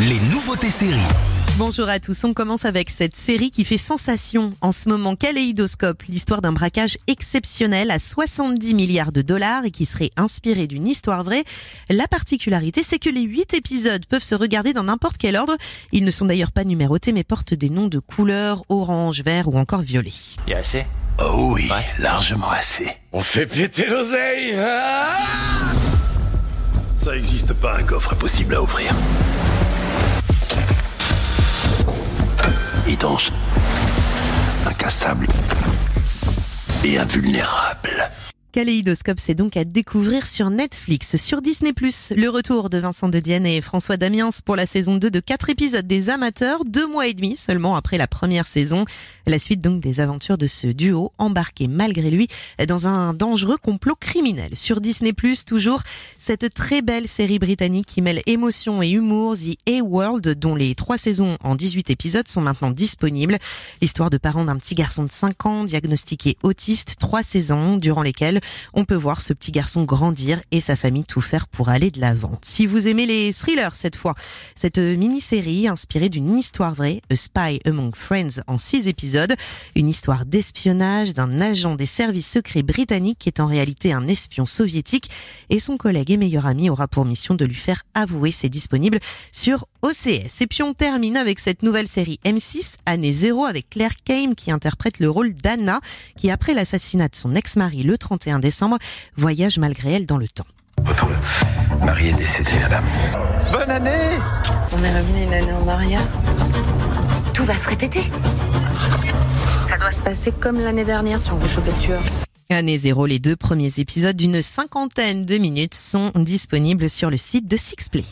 les nouveautés séries. Bonjour à tous, on commence avec cette série qui fait sensation en ce moment, Kaléidoscope, l'histoire d'un braquage exceptionnel à 70 milliards de dollars et qui serait inspiré d'une histoire vraie. La particularité, c'est que les 8 épisodes peuvent se regarder dans n'importe quel ordre. Ils ne sont d'ailleurs pas numérotés mais portent des noms de couleurs, orange, vert ou encore violet. Y a assez? Oh oui, Ouais. largement assez. On fait péter l'oseille ah Ça existe pas un coffre impossible à ouvrir. Incassable et invulnérable. Kaléidoscope, c'est donc à découvrir sur Netflix, sur Disney+. Le retour de Vincent de Dienne et François Damiens pour la saison 2 de 4 épisodes des amateurs, deux mois et demi seulement après la première saison. La suite donc des aventures de ce duo, embarqué malgré lui dans un dangereux complot criminel. Sur Disney+, toujours, cette très belle série britannique qui mêle émotion et humour, The A-World, dont les trois saisons en 18 épisodes sont maintenant disponibles. L'histoire de parents d'un petit garçon de 5 ans diagnostiqué autiste, trois saisons durant lesquelles on peut voir ce petit garçon grandir et sa famille tout faire pour aller de l'avant. Si vous aimez les thrillers cette fois, cette mini-série inspirée d'une histoire vraie, A Spy Among Friends en six épisodes, une histoire d'espionnage d'un agent des services secrets britanniques qui est en réalité un espion soviétique et son collègue et meilleur ami aura pour mission de lui faire avouer c'est disponible sur OCS. Et puis on termine avec cette nouvelle série M6, année 0 avec Claire Kane qui interprète le rôle d'Anna qui après l'assassinat de son ex-mari le 31 décembre voyage malgré elle dans le temps. Votre mari est décédé, madame. Bonne année On est revenu une année en arrière. Tout va se répéter. Ça doit se passer comme l'année dernière si on veut choper le tueur. Année 0, les deux premiers épisodes d'une cinquantaine de minutes sont disponibles sur le site de Sixplay.